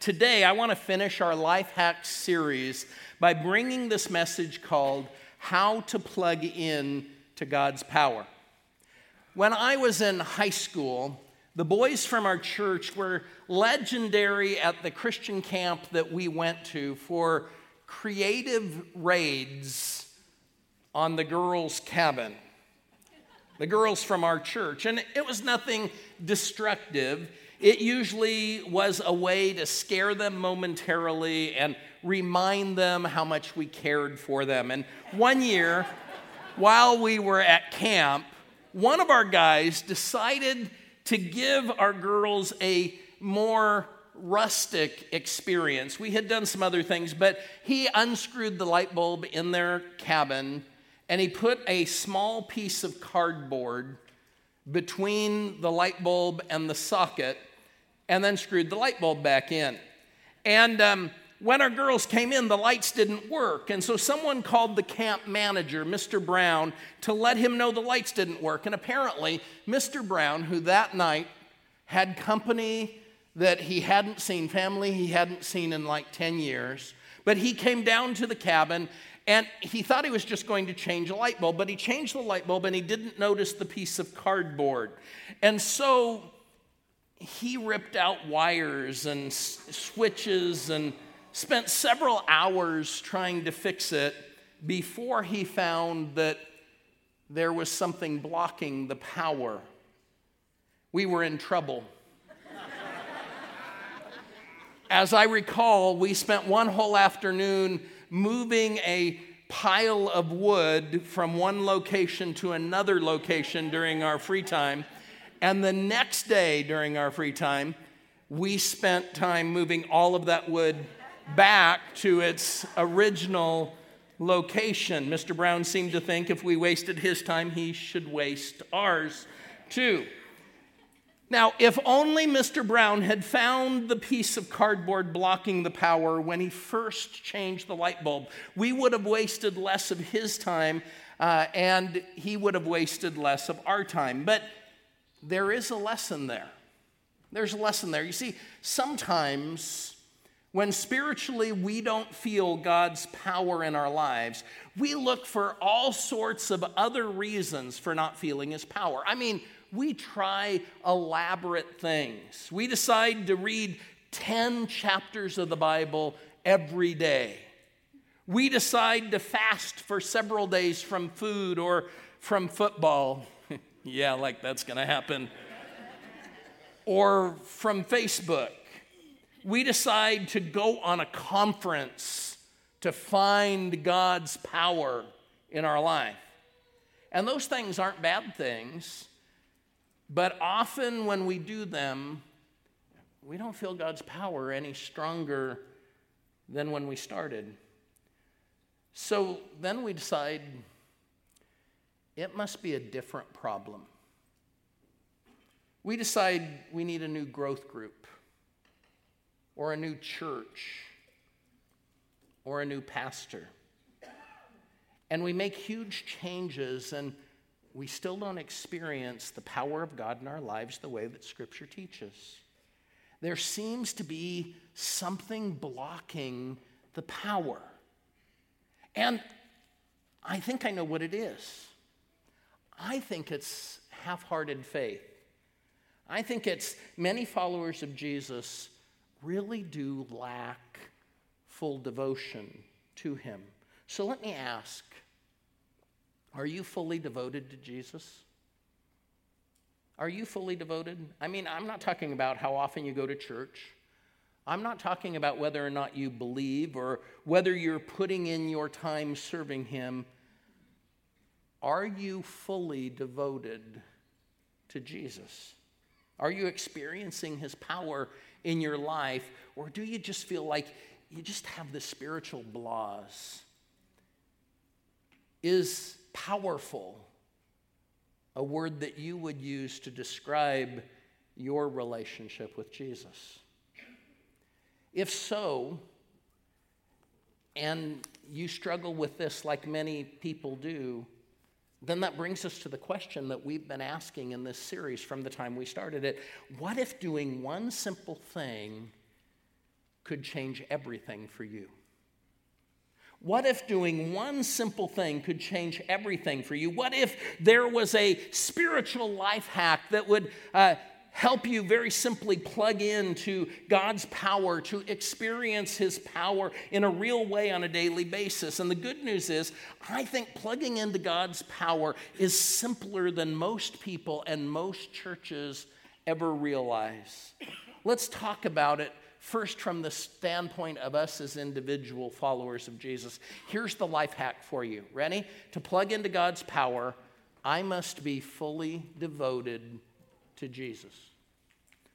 today I want to finish our Life Hacks series by bringing this message called How to Plug In to God's Power. When I was in high school, the boys from our church were legendary at the Christian camp that we went to for creative raids on the girls' cabin. The girls from our church. And it was nothing destructive. It usually was a way to scare them momentarily and remind them how much we cared for them. And one year, while we were at camp, one of our guys decided to give our girls a more rustic experience. We had done some other things, but he unscrewed the light bulb in their cabin and he put a small piece of cardboard between the light bulb and the socket and then screwed the light bulb back in. And um, when our girls came in, the lights didn't work. And so someone called the camp manager, Mr. Brown, to let him know the lights didn't work. And apparently, Mr. Brown, who that night had company that he hadn't seen, family he hadn't seen in like 10 years. But he came down to the cabin and he thought he was just going to change a light bulb, but he changed the light bulb and he didn't notice the piece of cardboard. And so he ripped out wires and switches and spent several hours trying to fix it before he found that there was something blocking the power. We were in trouble. As I recall, we spent one whole afternoon moving a pile of wood from one location to another location during our free time. And the next day during our free time, we spent time moving all of that wood back to its original location. Mr. Brown seemed to think if we wasted his time, he should waste ours too. Now, if only Mr. Brown had found the piece of cardboard blocking the power when he first changed the light bulb, we would have wasted less of his time uh, and he would have wasted less of our time. But there is a lesson there. There's a lesson there. You see, sometimes when spiritually we don't feel God's power in our lives, we look for all sorts of other reasons for not feeling His power. I mean, we try elaborate things. We decide to read 10 chapters of the Bible every day. We decide to fast for several days from food or from football. Yeah, like that's going to happen. or from Facebook. We decide to go on a conference to find God's power in our life. And those things aren't bad things. But often when we do them, we don't feel God's power any stronger than when we started. So then we decide it must be a different problem. We decide we need a new growth group, or a new church, or a new pastor. And we make huge changes and we still don't experience the power of God in our lives the way that Scripture teaches. There seems to be something blocking the power. And I think I know what it is. I think it's half hearted faith. I think it's many followers of Jesus really do lack full devotion to Him. So let me ask are you fully devoted to Jesus? Are you fully devoted? I mean, I'm not talking about how often you go to church. I'm not talking about whether or not you believe or whether you're putting in your time serving Him. Are you fully devoted to Jesus? Are you experiencing His power in your life? Or do you just feel like you just have the spiritual blahs? Is powerful a word that you would use to describe your relationship with Jesus? If so, and you struggle with this like many people do, then that brings us to the question that we've been asking in this series from the time we started it. What if doing one simple thing could change everything for you? What if doing one simple thing could change everything for you? What if there was a spiritual life hack that would uh, help you very simply plug into God's power to experience His power in a real way on a daily basis? And the good news is, I think plugging into God's power is simpler than most people and most churches ever realize. Let's talk about it First, from the standpoint of us as individual followers of Jesus, here's the life hack for you. Ready? To plug into God's power, I must be fully devoted to Jesus.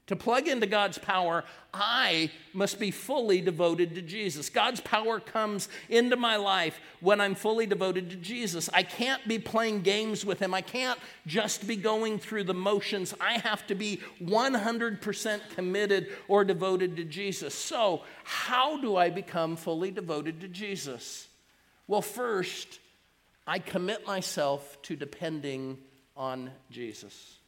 To plug into God's power, I must be fully devoted to Jesus. God's power comes into my life when I'm fully devoted to Jesus. I can't be playing games with Him. I can't just be going through the motions. I have to be 100% committed or devoted to Jesus. So, how do I become fully devoted to Jesus? Well, first, I commit myself to depending on Jesus.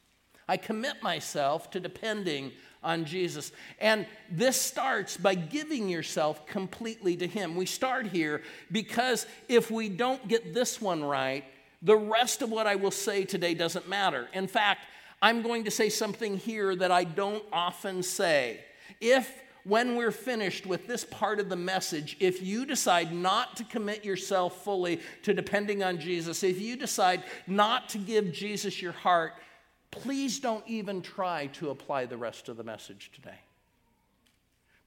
I commit myself to depending on Jesus. And this starts by giving yourself completely to Him. We start here because if we don't get this one right, the rest of what I will say today doesn't matter. In fact, I'm going to say something here that I don't often say. If when we're finished with this part of the message, if you decide not to commit yourself fully to depending on Jesus, if you decide not to give Jesus your heart, please don't even try to apply the rest of the message today.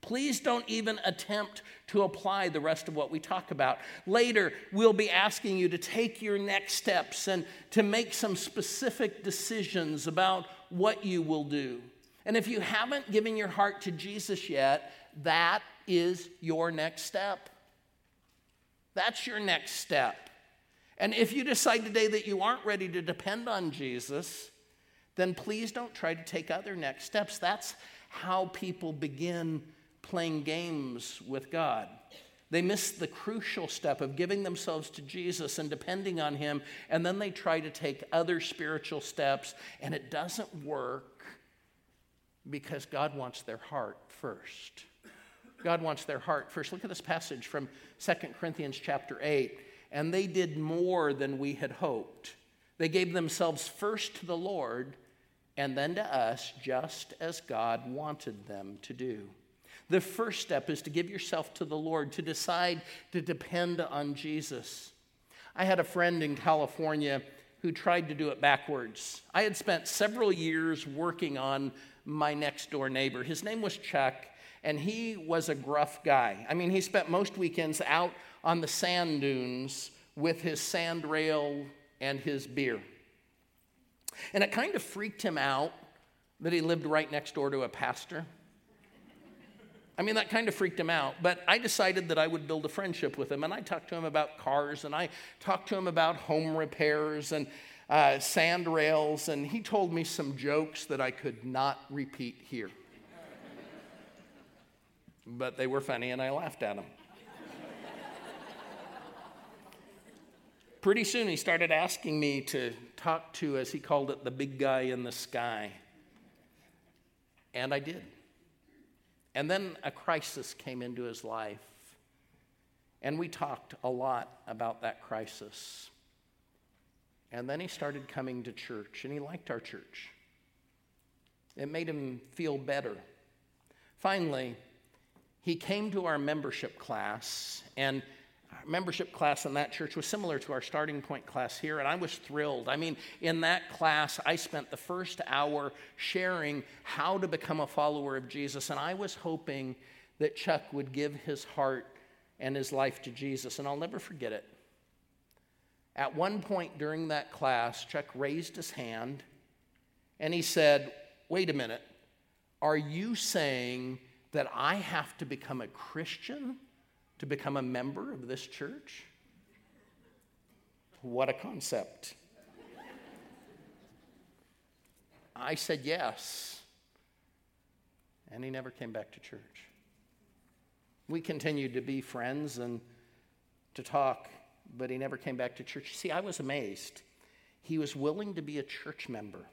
Please don't even attempt to apply the rest of what we talk about. Later, we'll be asking you to take your next steps and to make some specific decisions about what you will do. And if you haven't given your heart to Jesus yet, that is your next step. That's your next step. And if you decide today that you aren't ready to depend on Jesus, then please don't try to take other next steps. That's how people begin playing games with God. They miss the crucial step of giving themselves to Jesus and depending on Him, and then they try to take other spiritual steps, and it doesn't work because God wants their heart first. God wants their heart first. Look at this passage from 2 Corinthians chapter 8. And they did more than we had hoped. They gave themselves first to the Lord and then to us, just as God wanted them to do. The first step is to give yourself to the Lord, to decide to depend on Jesus. I had a friend in California who tried to do it backwards. I had spent several years working on my next door neighbor. His name was Chuck, and he was a gruff guy. I mean, he spent most weekends out on the sand dunes with his sand rail and his beer. And it kind of freaked him out that he lived right next door to a pastor. I mean, that kind of freaked him out, but I decided that I would build a friendship with him. And I talked to him about cars, and I talked to him about home repairs and uh, sand rails, and he told me some jokes that I could not repeat here. but they were funny, and I laughed at them. Pretty soon, he started asking me to talk to, as he called it, the big guy in the sky. And I did. And then a crisis came into his life. And we talked a lot about that crisis. And then he started coming to church, and he liked our church. It made him feel better. Finally, he came to our membership class, and membership class in that church was similar to our starting point class here, and I was thrilled. I mean, in that class, I spent the first hour sharing how to become a follower of Jesus, and I was hoping that Chuck would give his heart and his life to Jesus, and I'll never forget it. At one point during that class, Chuck raised his hand and he said, Wait a minute, are you saying that I have to become a Christian? To become a member of this church? What a concept. I said yes. And he never came back to church. We continued to be friends and to talk, but he never came back to church. See, I was amazed. He was willing to be a church member,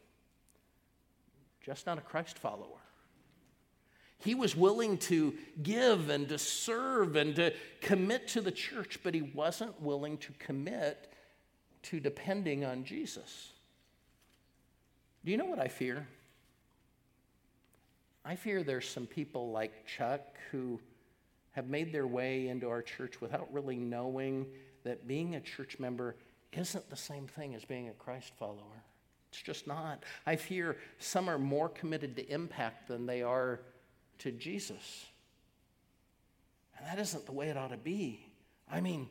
just not a Christ follower. He was willing to give and to serve and to commit to the church, but he wasn't willing to commit to depending on Jesus. Do you know what I fear? I fear there's some people like Chuck who have made their way into our church without really knowing that being a church member isn't the same thing as being a Christ follower. It's just not. I fear some are more committed to impact than they are to Jesus. And that isn't the way it ought to be. I mean,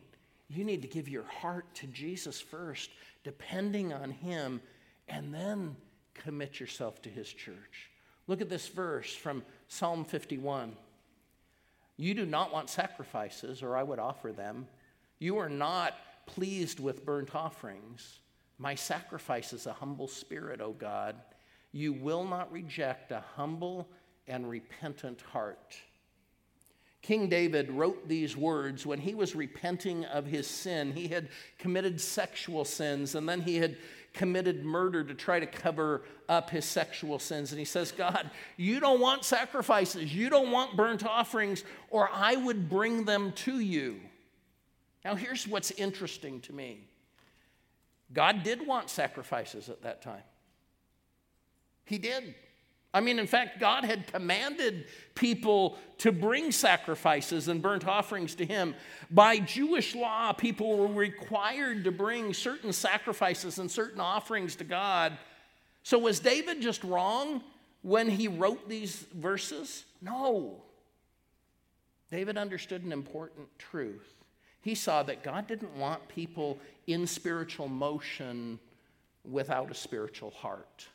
you need to give your heart to Jesus first, depending on Him, and then commit yourself to His church. Look at this verse from Psalm 51. You do not want sacrifices, or I would offer them. You are not pleased with burnt offerings. My sacrifice is a humble spirit, O God. You will not reject a humble and repentant heart. King David wrote these words when he was repenting of his sin. He had committed sexual sins and then he had committed murder to try to cover up his sexual sins. And he says, God, you don't want sacrifices, you don't want burnt offerings, or I would bring them to you. Now, here's what's interesting to me God did want sacrifices at that time. He did. I mean, in fact, God had commanded people to bring sacrifices and burnt offerings to Him. By Jewish law, people were required to bring certain sacrifices and certain offerings to God. So, was David just wrong when he wrote these verses? No. David understood an important truth. He saw that God didn't want people in spiritual motion without a spiritual heart.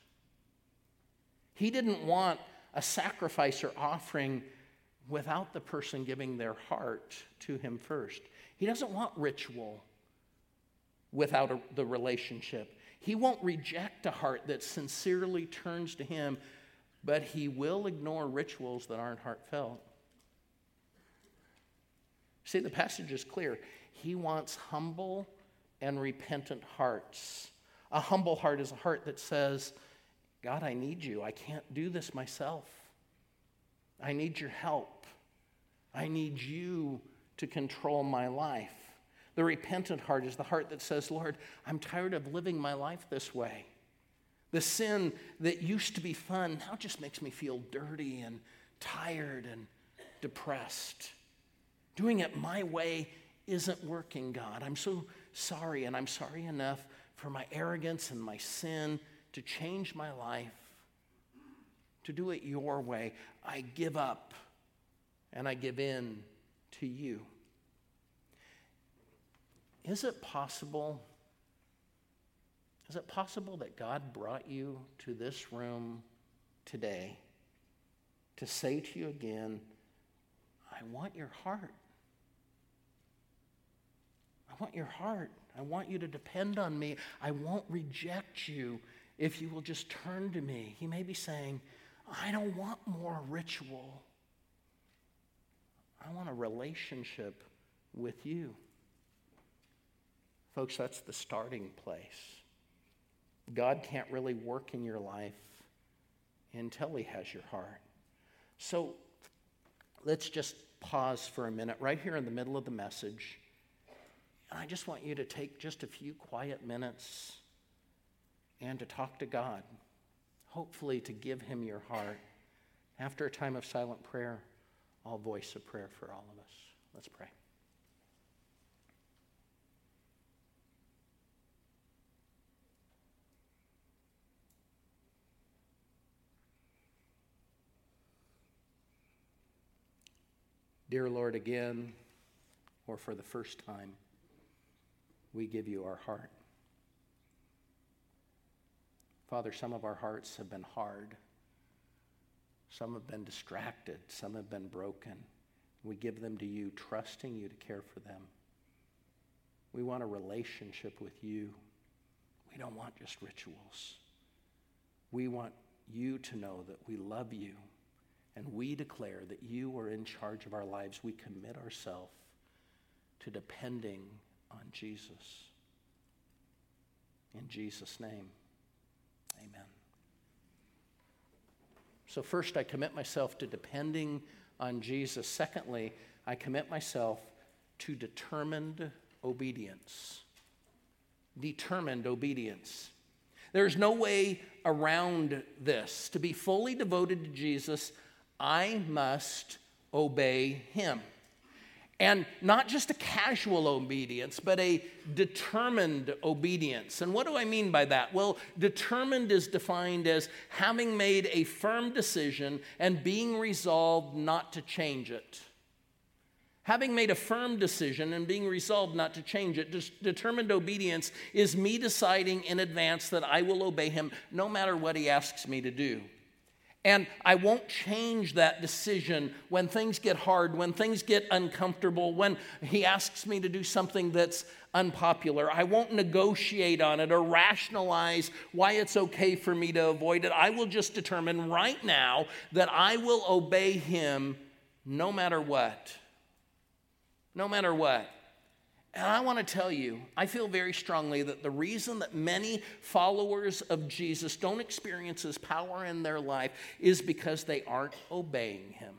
He didn't want a sacrifice or offering without the person giving their heart to Him first. He doesn't want ritual without a, the relationship. He won't reject a heart that sincerely turns to Him, but He will ignore rituals that aren't heartfelt. See, the passage is clear. He wants humble and repentant hearts. A humble heart is a heart that says, God, I need you. I can't do this myself. I need your help. I need you to control my life. The repentant heart is the heart that says, Lord, I'm tired of living my life this way. The sin that used to be fun now just makes me feel dirty and tired and depressed. Doing it my way isn't working, God. I'm so sorry, and I'm sorry enough for my arrogance and my sin to change my life, to do it your way. I give up and I give in to you. Is it possible? Is it possible that God brought you to this room today to say to you again, I want your heart? I want your heart. I want you to depend on me. I won't reject you if you will just turn to me. He may be saying, I don't want more ritual. I want a relationship with you. Folks, that's the starting place. God can't really work in your life until He has your heart. So let's just pause for a minute right here in the middle of the message. And I just want you to take just a few quiet minutes and to talk to God, hopefully to give Him your heart. After a time of silent prayer, I'll voice a prayer for all of us. Let's pray. Dear Lord, again, or for the first time, we give you our heart. Father, some of our hearts have been hard. Some have been distracted. Some have been broken. We give them to you, trusting you to care for them. We want a relationship with you. We don't want just rituals. We want you to know that we love you and we declare that you are in charge of our lives. We commit ourselves to depending on Jesus. In Jesus' name. Amen. So, first, I commit myself to depending on Jesus. Secondly, I commit myself to determined obedience. Determined obedience. There's no way around this. To be fully devoted to Jesus, I must obey him. And not just a casual obedience, but a determined obedience. And what do I mean by that? Well, determined is defined as having made a firm decision and being resolved not to change it. Having made a firm decision and being resolved not to change it, determined obedience is me deciding in advance that I will obey him no matter what he asks me to do. And I won't change that decision when things get hard, when things get uncomfortable, when he asks me to do something that's unpopular. I won't negotiate on it or rationalize why it's okay for me to avoid it. I will just determine right now that I will obey him no matter what no matter what. And I want to tell you, I feel very strongly that the reason that many followers of Jesus don't experience his power in their life is because they aren't obeying him.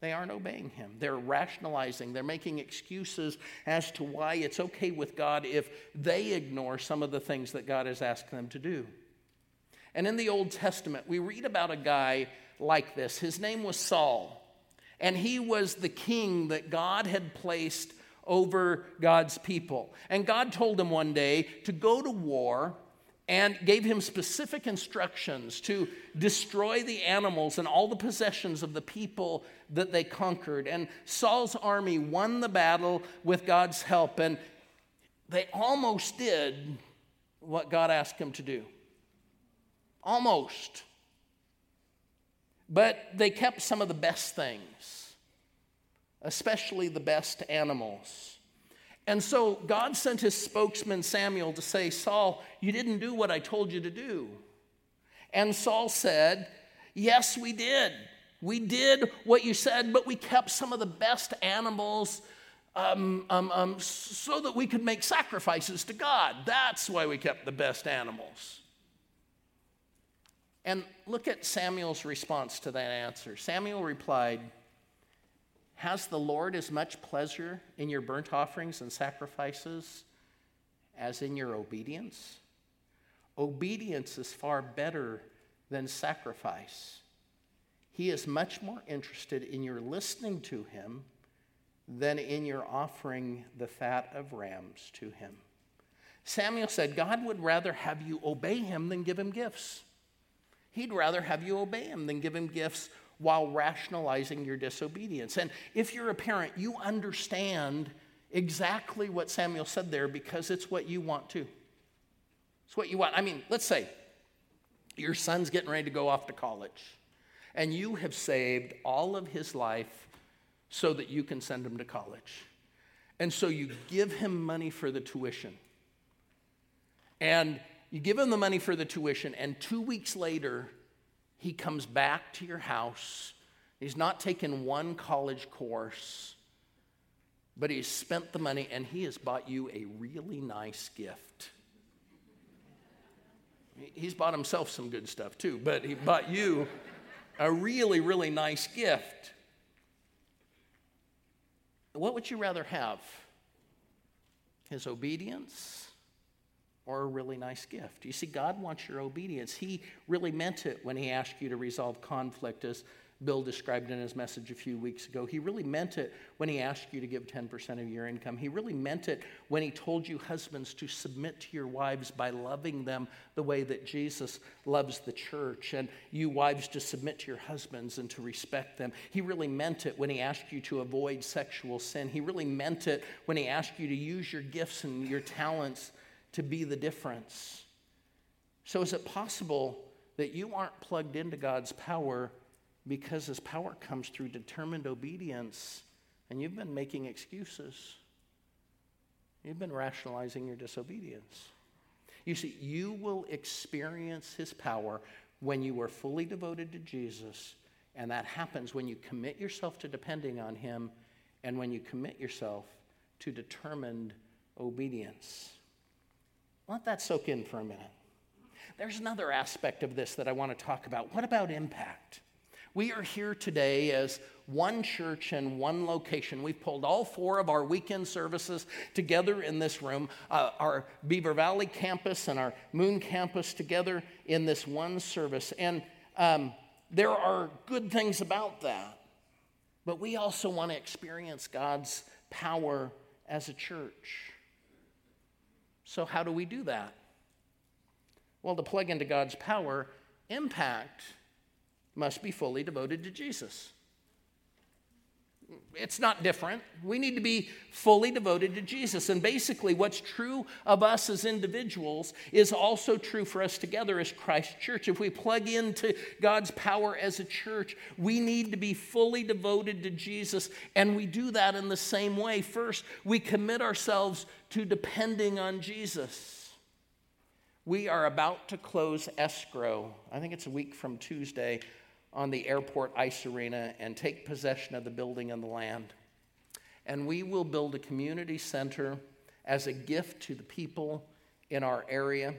They aren't obeying him. They're rationalizing, they're making excuses as to why it's okay with God if they ignore some of the things that God has asked them to do. And in the Old Testament, we read about a guy like this. His name was Saul and he was the king that God had placed over God's people. And God told him one day to go to war and gave him specific instructions to destroy the animals and all the possessions of the people that they conquered. And Saul's army won the battle with God's help, and they almost did what God asked him to do. Almost. But they kept some of the best things, especially the best animals. And so God sent his spokesman Samuel to say, Saul, you didn't do what I told you to do. And Saul said, Yes, we did. We did what you said, but we kept some of the best animals um, um, um, so that we could make sacrifices to God. That's why we kept the best animals. And look at Samuel's response to that answer. Samuel replied, Has the Lord as much pleasure in your burnt offerings and sacrifices as in your obedience? Obedience is far better than sacrifice. He is much more interested in your listening to him than in your offering the fat of rams to him. Samuel said, God would rather have you obey him than give him gifts. He'd rather have you obey him than give him gifts while rationalizing your disobedience. And if you're a parent, you understand exactly what Samuel said there because it's what you want to. It's what you want. I mean, let's say your son's getting ready to go off to college, and you have saved all of his life so that you can send him to college. And so you give him money for the tuition. And you give him the money for the tuition, and two weeks later, he comes back to your house. He's not taken one college course, but he's spent the money and he has bought you a really nice gift. He's bought himself some good stuff too, but he bought you a really, really nice gift. What would you rather have? His obedience or a really nice gift. You see, God wants your obedience. He really meant it when He asked you to resolve conflict, as Bill described in his message a few weeks ago. He really meant it when He asked you to give 10% of your income. He really meant it when He told you, husbands, to submit to your wives by loving them the way that Jesus loves the church, and you, wives, to submit to your husbands and to respect them. He really meant it when He asked you to avoid sexual sin. He really meant it when He asked you to use your gifts and your talents to be the difference. So, is it possible that you aren't plugged into God's power because His power comes through determined obedience and you've been making excuses? You've been rationalizing your disobedience. You see, you will experience His power when you are fully devoted to Jesus, and that happens when you commit yourself to depending on Him and when you commit yourself to determined obedience. Let that soak in for a minute. There's another aspect of this that I want to talk about. What about impact? We are here today as one church in one location. We've pulled all four of our weekend services together in this room, uh, our Beaver Valley campus and our Moon campus together in this one service. And um, there are good things about that. But we also want to experience God's power as a church. So, how do we do that? Well, to plug into God's power, impact must be fully devoted to Jesus. It's not different. We need to be fully devoted to Jesus. And basically, what's true of us as individuals is also true for us together as Christ Church. If we plug into God's power as a church, we need to be fully devoted to Jesus. And we do that in the same way. First, we commit ourselves to depending on Jesus. We are about to close escrow. I think it's a week from Tuesday on the airport ice arena and take possession of the building and the land. And we will build a community center as a gift to the people in our area.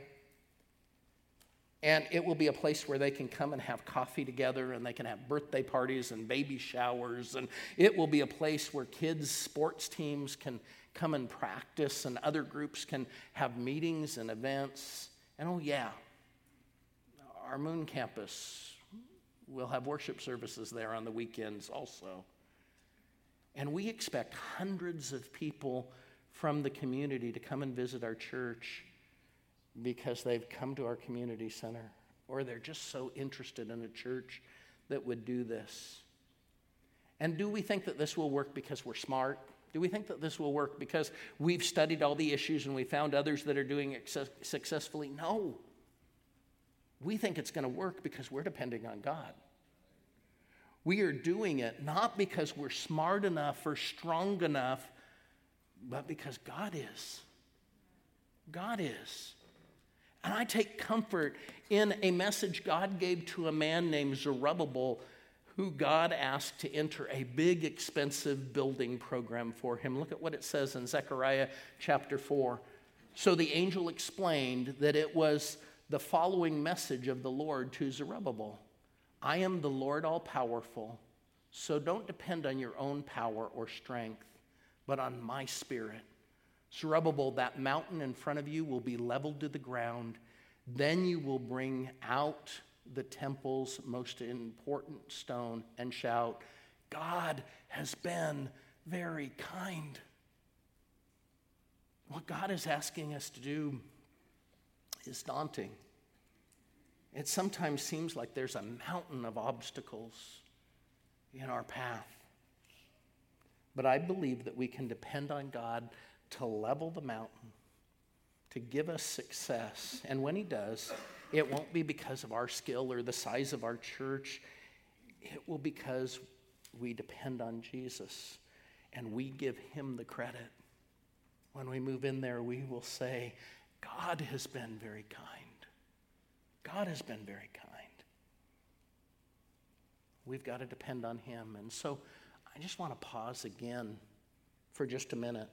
And it will be a place where they can come and have coffee together and they can have birthday parties and baby showers. And it will be a place where kids' sports teams can come and practice and other groups can have meetings and events. And oh, yeah, our Moon campus We'll have worship services there on the weekends also. And we expect hundreds of people from the community to come and visit our church because they've come to our community center or they're just so interested in a church that would do this. And do we think that this will work because we're smart? Do we think that this will work because we've studied all the issues and we found others that are doing it successfully? No. We think it's going to work because we're depending on God. We are doing it not because we're smart enough or strong enough, but because God is. God is. And I take comfort in a message God gave to a man named Zerubbabel, who God asked to enter a big, expensive building program for him. Look at what it says in Zechariah chapter 4. So the angel explained that it was the following message of the Lord to Zerubbabel I am the Lord all powerful, so don't depend on your own power or strength, but on my spirit. Zerubbabel, that mountain in front of you will be leveled to the ground. Then you will bring out the temple's most important stone and shout, God has been very kind. What God is asking us to do is daunting. It sometimes seems like there's a mountain of obstacles in our path. But I believe that we can depend on God to level the mountain, to give us success. And when He does, it won't be because of our skill or the size of our church, it will because we depend on Jesus and we give Him the credit. When we move in there, we will say, God has been very kind. God has been very kind. We've got to depend on Him. And so I just want to pause again for just a minute.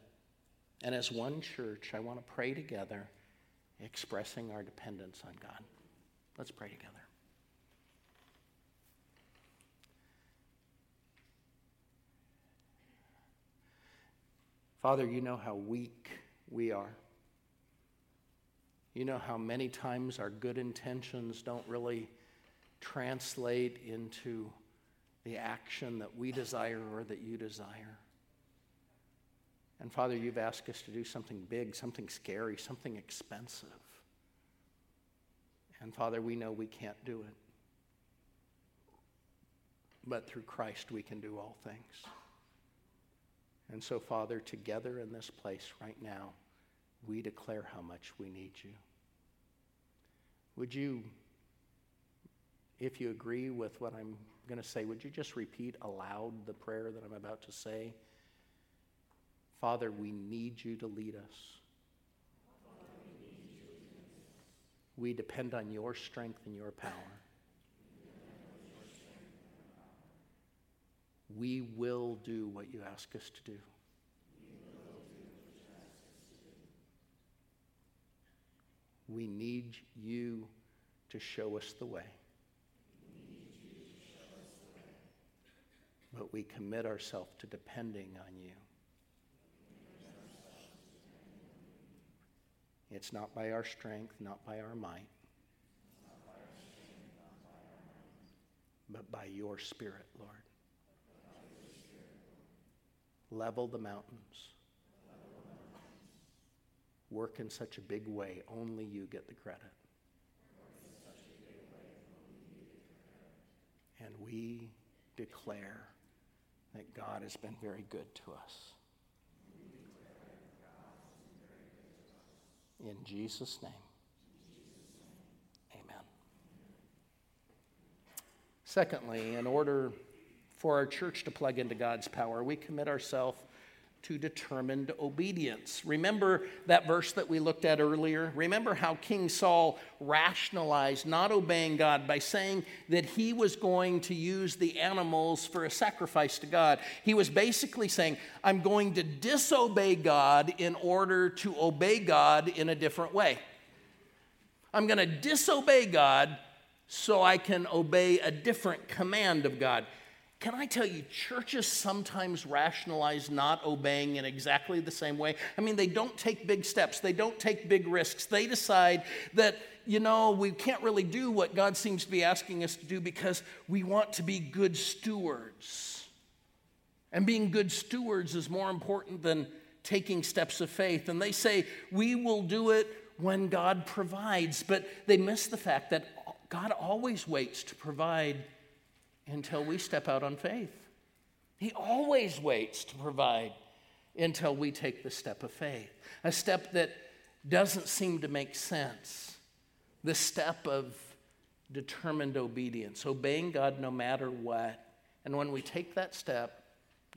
And as one church, I want to pray together, expressing our dependence on God. Let's pray together. Father, you know how weak we are. You know how many times our good intentions don't really translate into the action that we desire or that you desire. And Father, you've asked us to do something big, something scary, something expensive. And Father, we know we can't do it. But through Christ, we can do all things. And so, Father, together in this place right now, we declare how much we need you. Would you, if you agree with what I'm going to say, would you just repeat aloud the prayer that I'm about to say? Father, we need you to lead us. We depend on your strength and your power. We will do what you ask us to do. We need you to show us the way. But we commit ourselves to depending on you. It's not by our strength, not by our might, but by your Spirit, Lord. Level the mountains. Work in such a big way, only you get the credit. And we declare that God has been very good to us. In Jesus' name, amen. Secondly, in order for our church to plug into God's power, we commit ourselves to determined obedience. Remember that verse that we looked at earlier? Remember how King Saul rationalized not obeying God by saying that he was going to use the animals for a sacrifice to God. He was basically saying, I'm going to disobey God in order to obey God in a different way. I'm going to disobey God so I can obey a different command of God. Can I tell you, churches sometimes rationalize not obeying in exactly the same way? I mean, they don't take big steps, they don't take big risks. They decide that, you know, we can't really do what God seems to be asking us to do because we want to be good stewards. And being good stewards is more important than taking steps of faith. And they say, we will do it when God provides. But they miss the fact that God always waits to provide until we step out on faith. He always waits to provide until we take the step of faith, a step that doesn't seem to make sense, the step of determined obedience, obeying God no matter what. And when we take that step,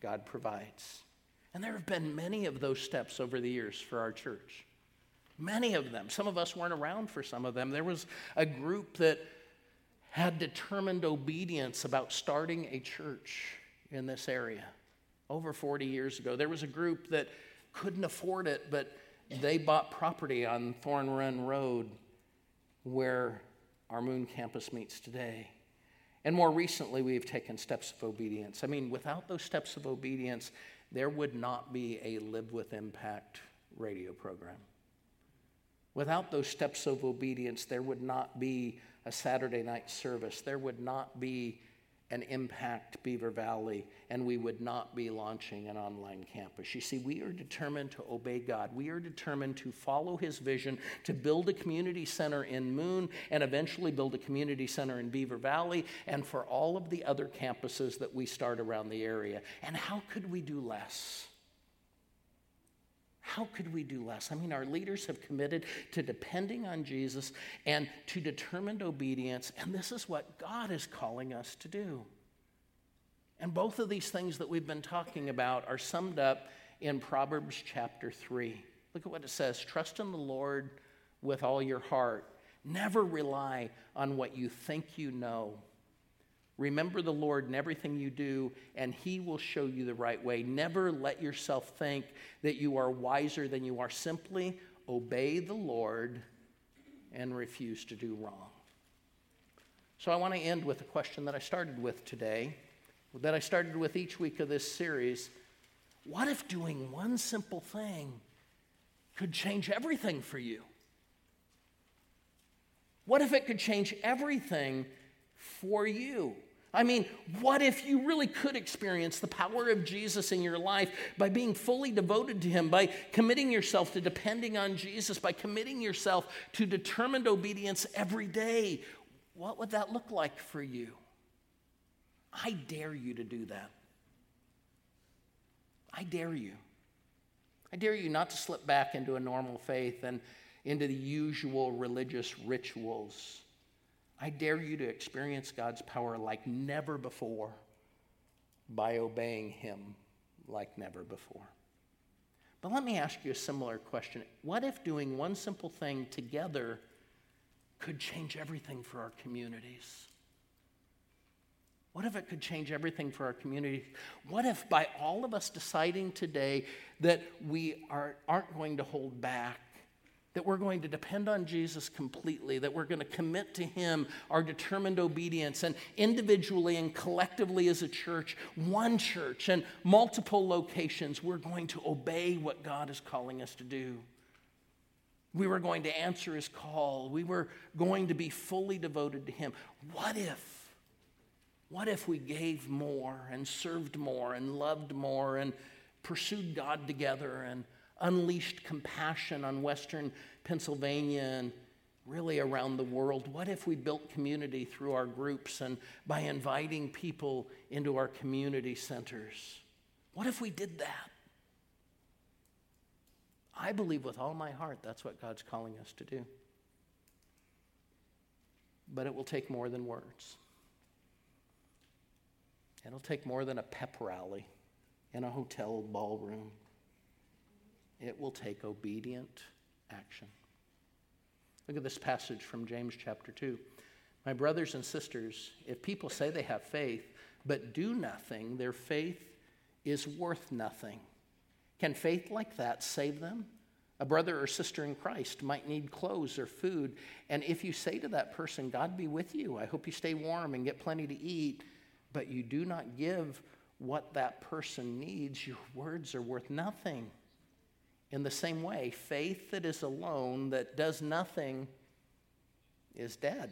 God provides. And there have been many of those steps over the years for our church. Many of them. Some of us weren't around for some of them. There was a group that had determined obedience about starting a church in this area over 40 years ago. There was a group that couldn't afford it, but they bought property on Thorn Run Road where our Moon campus meets today. And more recently, we've taken steps of obedience. I mean, without those steps of obedience, there would not be a Live with Impact radio program. Without those steps of obedience, there would not be a Saturday night service. There would not be an impact Beaver Valley, and we would not be launching an online campus. You see, we are determined to obey God. We are determined to follow His vision to build a community center in Moon and eventually build a community center in Beaver Valley and for all of the other campuses that we start around the area. And how could we do less? How could we do less? I mean, our leaders have committed to depending on Jesus and to determined obedience, and this is what God is calling us to do. And both of these things that we've been talking about are summed up in Proverbs chapter 3. Look at what it says Trust in the Lord with all your heart. Never rely on what you think you know. Remember the Lord in everything you do, and He will show you the right way. Never let yourself think that you are wiser than you are. Simply obey the Lord and refuse to do wrong. So I want to end with a question that I started with today, that I started with each week of this series. What if doing one simple thing could change everything for you? What if it could change everything for you. I mean, what if you really could experience the power of Jesus in your life by being fully devoted to Him, by committing yourself to depending on Jesus, by committing yourself to determined obedience every day? What would that look like for you? I dare you to do that. I dare you. I dare you not to slip back into a normal faith and into the usual religious rituals I dare you to experience God's power like never before by obeying Him like never before. But let me ask you a similar question. What if doing one simple thing together could change everything for our communities? What if it could change everything for our community? What if by all of us deciding today that we are, aren't going to hold back that we're going to depend on Jesus completely, that we're going to commit to Him our determined obedience, and individually and collectively as a church, one church and multiple locations, we're going to obey what God is calling us to do. We were going to answer His call, we were going to be fully devoted to Him. What if? What if we gave more and served more and loved more and pursued God together and unleashed compassion on Western Pennsylvania and really around the world? What if we built community through our groups and by inviting people into our community centers? What if we did that? I believe with all my heart that's what God's calling us to do. But it will take more than words. It'll take more than a pep rally in a hotel ballroom. It will take obedient action. Look at this passage from James chapter 2. My brothers and sisters, if people say they have faith but do nothing, their faith is worth nothing. Can faith like that save them? A brother or sister in Christ might need clothes or food. And if you say to that person, God be with you, I hope you stay warm and get plenty to eat, but you do not give what that person needs, your words are worth nothing. In the same way, faith that is alone, that does nothing, is dead.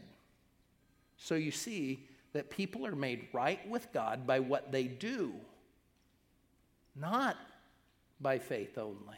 So you see that people are made right with God by what they do, not by faith only.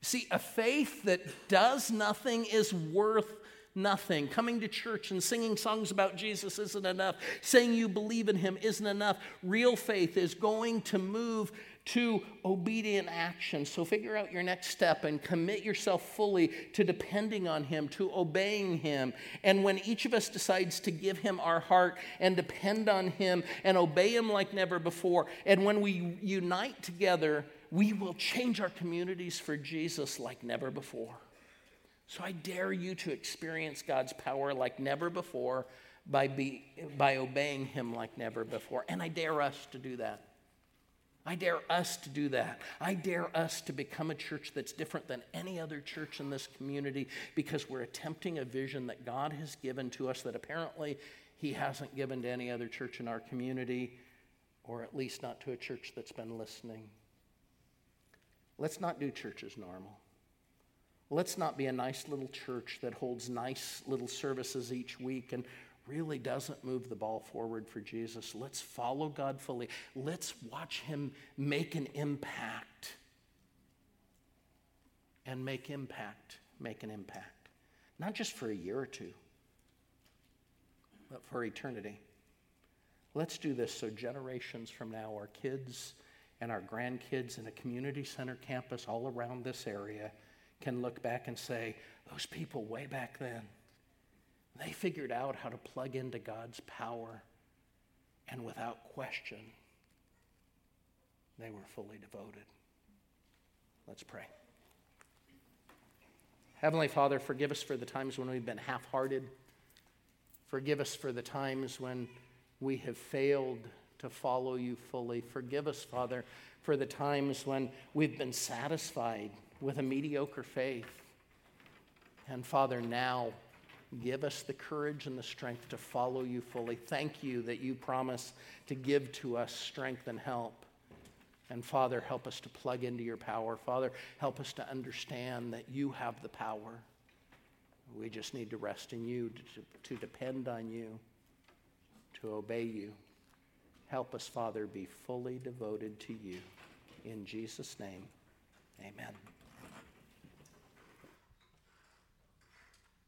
See, a faith that does nothing is worth nothing. Coming to church and singing songs about Jesus isn't enough. Saying you believe in him isn't enough. Real faith is going to move to obedient action. So figure out your next step and commit yourself fully to depending on Him, to obeying Him. And when each of us decides to give Him our heart and depend on Him and obey Him like never before, and when we unite together, we will change our communities for Jesus like never before. So I dare you to experience God's power like never before by, be, by obeying Him like never before. And I dare us to do that. I dare us to do that. I dare us to become a church that's different than any other church in this community because we're attempting a vision that God has given to us that apparently He hasn't given to any other church in our community, or at least not to a church that's been listening. Let's not do church as normal. Let's not be a nice little church that holds nice little services each week and really doesn't move the ball forward for Jesus. Let's follow God fully. Let's watch Him make an impact. And make impact, make an impact. Not just for a year or two, but for eternity. Let's do this so generations from now, our kids and our grandkids in a community center campus all around this area can look back and say, those people way back then they figured out how to plug into God's power, and without question, they were fully devoted. Let's pray. Heavenly Father, forgive us for the times when we've been half hearted. Forgive us for the times when we have failed to follow you fully. Forgive us, Father, for the times when we've been satisfied with a mediocre faith. And Father, now Give us the courage and the strength to follow you fully. Thank you that you promise to give to us strength and help. And Father, help us to plug into your power. Father, help us to understand that you have the power. We just need to rest in you, to, to depend on you, to obey you. Help us, Father, be fully devoted to you. In Jesus' name, amen.